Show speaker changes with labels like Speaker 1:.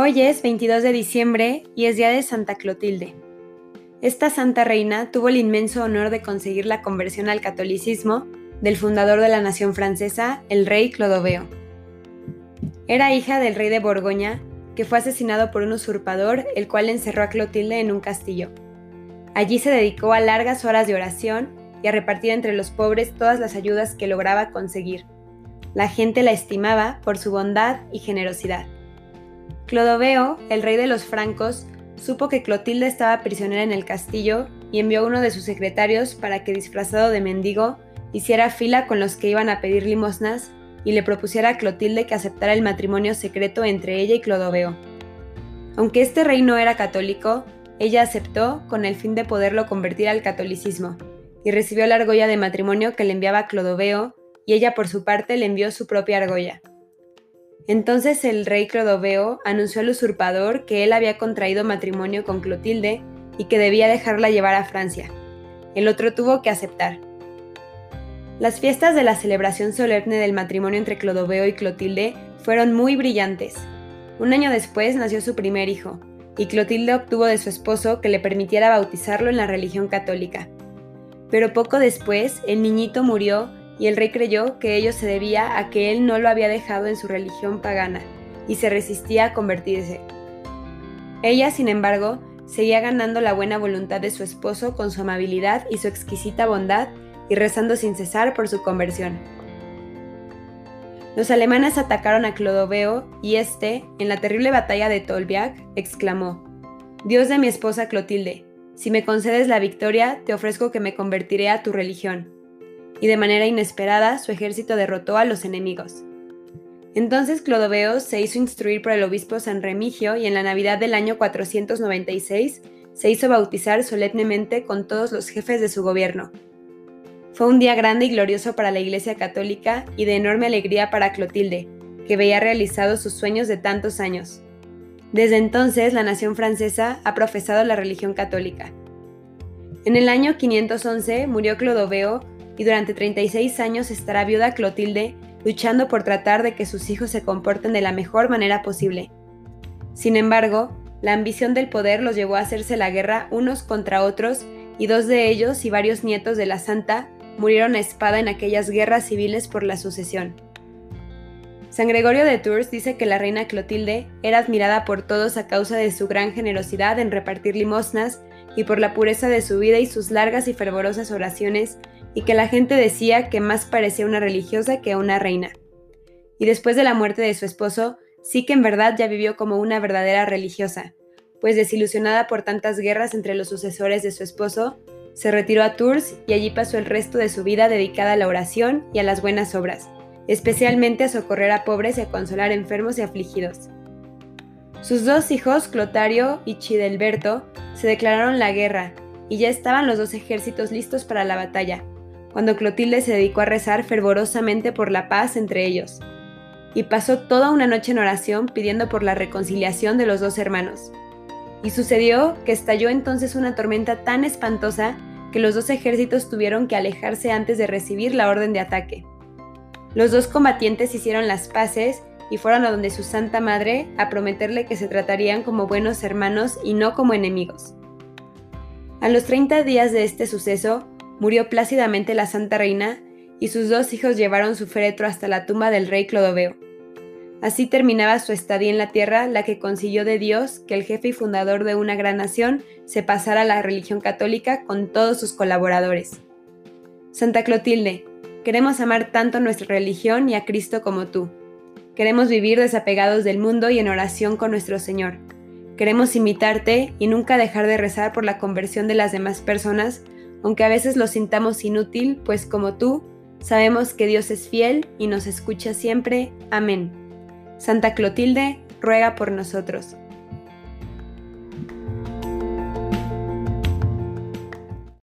Speaker 1: Hoy es 22 de diciembre y es día de Santa Clotilde. Esta santa reina tuvo el inmenso honor de conseguir la conversión al catolicismo del fundador de la nación francesa, el rey Clodoveo. Era hija del rey de Borgoña, que fue asesinado por un usurpador, el cual encerró a Clotilde en un castillo. Allí se dedicó a largas horas de oración y a repartir entre los pobres todas las ayudas que lograba conseguir. La gente la estimaba por su bondad y generosidad. Clodoveo, el rey de los francos, supo que Clotilde estaba prisionera en el castillo y envió a uno de sus secretarios para que, disfrazado de mendigo, hiciera fila con los que iban a pedir limosnas y le propusiera a Clotilde que aceptara el matrimonio secreto entre ella y Clodoveo. Aunque este rey no era católico, ella aceptó con el fin de poderlo convertir al catolicismo, y recibió la argolla de matrimonio que le enviaba Clodoveo, y ella por su parte le envió su propia argolla. Entonces el rey Clodoveo anunció al usurpador que él había contraído matrimonio con Clotilde y que debía dejarla llevar a Francia. El otro tuvo que aceptar. Las fiestas de la celebración solemne del matrimonio entre Clodoveo y Clotilde fueron muy brillantes. Un año después nació su primer hijo, y Clotilde obtuvo de su esposo que le permitiera bautizarlo en la religión católica. Pero poco después el niñito murió y el rey creyó que ello se debía a que él no lo había dejado en su religión pagana y se resistía a convertirse. Ella, sin embargo, seguía ganando la buena voluntad de su esposo con su amabilidad y su exquisita bondad y rezando sin cesar por su conversión. Los alemanes atacaron a Clodoveo y éste, en la terrible batalla de Tolbiac, exclamó, Dios de mi esposa Clotilde, si me concedes la victoria, te ofrezco que me convertiré a tu religión y de manera inesperada su ejército derrotó a los enemigos. Entonces Clodoveo se hizo instruir por el obispo San Remigio y en la Navidad del año 496 se hizo bautizar solemnemente con todos los jefes de su gobierno. Fue un día grande y glorioso para la Iglesia Católica y de enorme alegría para Clotilde, que veía realizados sus sueños de tantos años. Desde entonces la nación francesa ha profesado la religión católica. En el año 511 murió Clodoveo y durante 36 años estará viuda Clotilde luchando por tratar de que sus hijos se comporten de la mejor manera posible. Sin embargo, la ambición del poder los llevó a hacerse la guerra unos contra otros y dos de ellos y varios nietos de la santa murieron a espada en aquellas guerras civiles por la sucesión. San Gregorio de Tours dice que la reina Clotilde era admirada por todos a causa de su gran generosidad en repartir limosnas y por la pureza de su vida y sus largas y fervorosas oraciones y que la gente decía que más parecía una religiosa que una reina. Y después de la muerte de su esposo, sí que en verdad ya vivió como una verdadera religiosa, pues desilusionada por tantas guerras entre los sucesores de su esposo, se retiró a Tours y allí pasó el resto de su vida dedicada a la oración y a las buenas obras, especialmente a socorrer a pobres y a consolar enfermos y afligidos. Sus dos hijos, Clotario y Chidelberto, se declararon la guerra, y ya estaban los dos ejércitos listos para la batalla, cuando Clotilde se dedicó a rezar fervorosamente por la paz entre ellos, y pasó toda una noche en oración pidiendo por la reconciliación de los dos hermanos. Y sucedió que estalló entonces una tormenta tan espantosa que los dos ejércitos tuvieron que alejarse antes de recibir la orden de ataque. Los dos combatientes hicieron las paces y fueron a donde su Santa Madre a prometerle que se tratarían como buenos hermanos y no como enemigos. A los 30 días de este suceso, murió plácidamente la Santa Reina y sus dos hijos llevaron su féretro hasta la tumba del rey Clodoveo. Así terminaba su estadía en la tierra, la que consiguió de Dios que el jefe y fundador de una gran nación se pasara a la religión católica con todos sus colaboradores. Santa Clotilde, queremos amar tanto nuestra religión y a Cristo como tú. Queremos vivir desapegados del mundo y en oración con nuestro Señor. Queremos imitarte y nunca dejar de rezar por la conversión de las demás personas aunque a veces lo sintamos inútil, pues como tú, sabemos que Dios es fiel y nos escucha siempre. Amén. Santa Clotilde, ruega por nosotros.